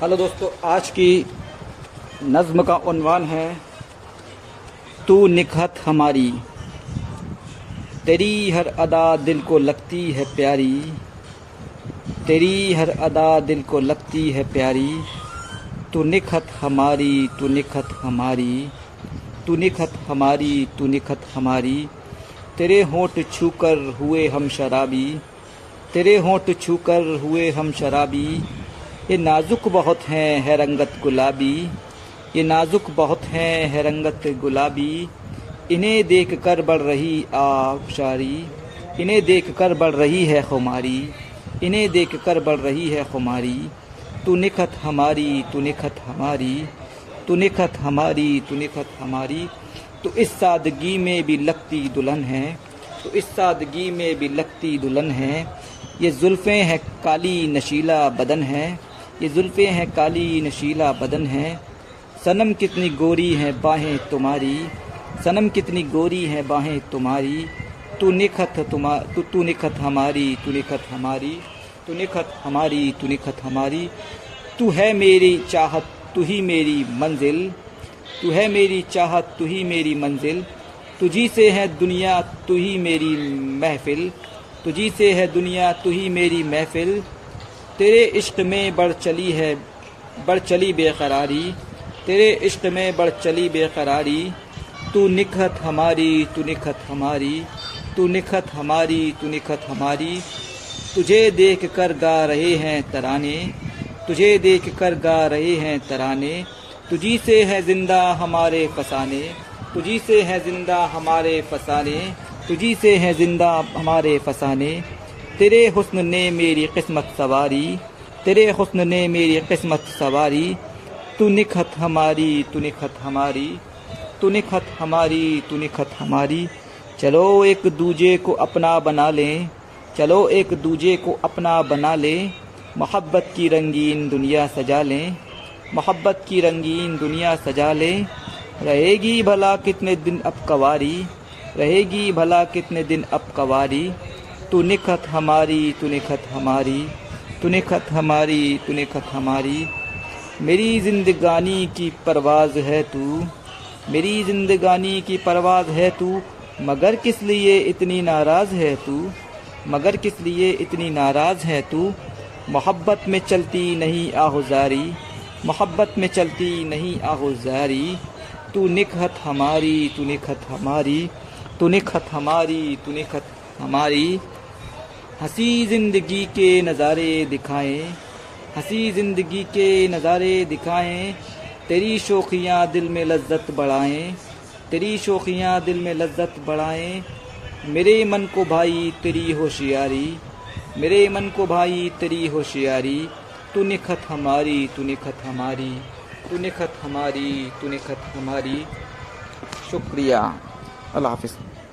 Hello दोस्तों, आज की नज्म का उन्वान है, तू निखत हमारी, तेरी हर अदा दिल को लगती है प्यारी, तेरी हर अदा दिल को लगती है प्यारी, तू निखत हमारी, तू निखत हमारी, तू निखत हमारी, तू निखत हमारी, तेरे होंठ छूकर हुए हम शराबी, तेरे होंठ छूकर हुए हम शराबी ये नाजुक बहुत हैं, है रंगत गुलाबी। ये नाजुक बहुत हैं, है रंगत गुलाबी। इन्हें देख कर बढ़ रही आबशारी इन्हें देख कर बढ़ रही है खुमारी। इन्हें देख कर बढ़ रही है खुमारी। तू निखत हमारी, तू निखत हमारी। तू निखत हमारी, तू निखत हमारी। तो इस सादगी में भी लगती दुल्हन है। तो इस सादगी में भी लगती दुल्हन है। ये जुल्फ़ें हैं काली नशीला बदन है। ये जुल्फ़ें हैं काली नशीला बदन है। सनम कितनी गोरी हैं बाहें तुम्हारी। सनम कितनी गोरी हैं बाहें तुम्हारी। तू निखत तुमा तू तू निखत हमारी, तू निखत हमारी। तू निखत हमारी, तू निखत हमारी। तू है मेरी चाहत, तू ही मेरी मंजिल। तू है मेरी चाहत, तू ही मेरी मंजिल। तुझी से है दुनिया, तू ही मेरी महफिल। तुझी से है दुनिया, तू ही मेरी महफिल। तेरे इश्क में बढ़ चली है, बढ़ चली बेकरारी। तेरे इश्क में बढ़ चली बेकरारी। तू निखत हमारी, तू निखत हमारी। तू निखत हमारी, तू निखत हमारी। तुझे देख कर गा रहे हैं तराने। तुझे देख कर गा रहे हैं तराने। तुझी से है ज़िंदा हमारे फसाने। तुझी से है ज़िंदा हमारे फसाने। तुझी से है ज़िंदा हमारे फसाने। तेरे हुस्न ने मेरी किस्मत सवारी, तेरे हुस्न ने मेरी किस्मत सवारी, तू निखत हमारी, तू निखत हमारी, तू निखत हमारी, तू निखत हमारी। चलो एक दूजे को अपना बना लें, चलो एक दूजे को अपना बना लें, मोहब्बत की रंगीन दुनिया सजा लें, मोहब्बत की रंगीन दुनिया सजा लें। रहेगी भला कितने दिन अब कवारी, रहेगी भला कितने दिन अब कवारी। तू निखत हमारी तू निखत हमारी तू निखत हमारी तू निखत हमारी। मेरी जिंदगानी की परवाज है तू, मेरी जिंदगानी की परवाज है तू, मगर किस लिए इतनी नाराज़ है तू, मगर किस लिए इतनी नाराज़ है तू? मोहब्बत में चलती नहीं आहुजारी, मोहब्बत में चलती नहीं आहुजारी। तू निखत हमारी तू निखत हमारी तू निखत हमारी तू निखत हमारी। हँसी ज़िंदगी के नज़ारे दिखाएँ, हँसी ज़िंदगी के नज़ारे दिखाएँ, तेरी शोखियाँ दिल में लज्जत बढ़ाएँ, तेरी शोखियाँ दिल में लज्जत बढ़ाएँ, मेरे मन को भाई तेरी होशियारी, मेरे मन को भाई तेरी होशियारी, तू निखत हमारी, तू निखत हमारी, तू निखत हमारी, तू निखत हमारी। शुक्रिया। अल्लाह हाफिज़।